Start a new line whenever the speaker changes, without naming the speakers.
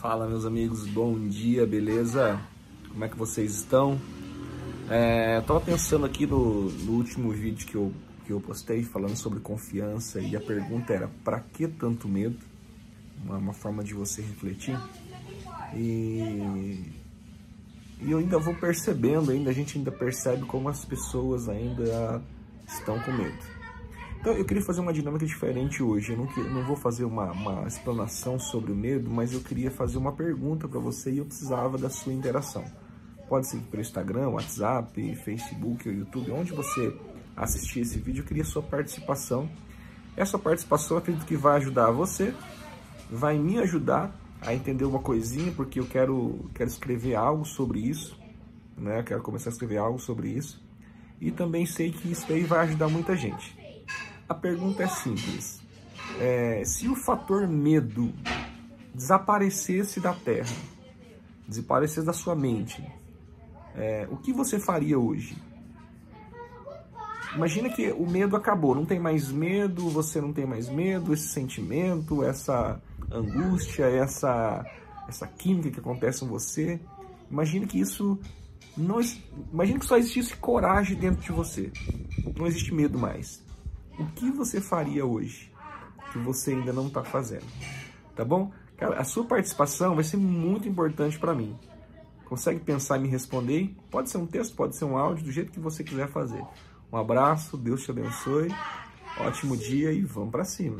Fala, meus amigos, bom dia, beleza? Como é que vocês estão? É, eu tava pensando aqui no, no, último vídeo que eu, que eu postei falando sobre confiança e a pergunta era: para que tanto medo? Uma, uma, forma de você refletir. E, e eu ainda vou percebendo, ainda a gente ainda percebe como as pessoas ainda estão com medo. Então eu queria fazer uma dinâmica diferente hoje. Eu não, que, não vou fazer uma, uma explanação sobre o medo, mas eu queria fazer uma pergunta para você e eu precisava da sua interação. Pode ser pelo Instagram, WhatsApp, Facebook ou YouTube, onde você assistir esse vídeo, eu queria sua participação. Essa participação acredito que vai ajudar você, vai me ajudar a entender uma coisinha, porque eu quero, quero escrever algo sobre isso, né? Eu quero começar a escrever algo sobre isso. E também sei que isso aí vai ajudar muita gente. A pergunta é simples. É, se o fator medo desaparecesse da Terra, desaparecesse da sua mente, é, o que você faria hoje? Imagina que o medo acabou, não tem mais medo, você não tem mais medo, esse sentimento, essa angústia, essa, essa química que acontece em você. Imagina que isso não. Imagina que só existisse coragem dentro de você. Não existe medo mais o que você faria hoje que você ainda não está fazendo? Tá bom? Cara, a sua participação vai ser muito importante para mim. Consegue pensar e me responder? Pode ser um texto, pode ser um áudio, do jeito que você quiser fazer. Um abraço, Deus te abençoe, ótimo dia e vamos para cima.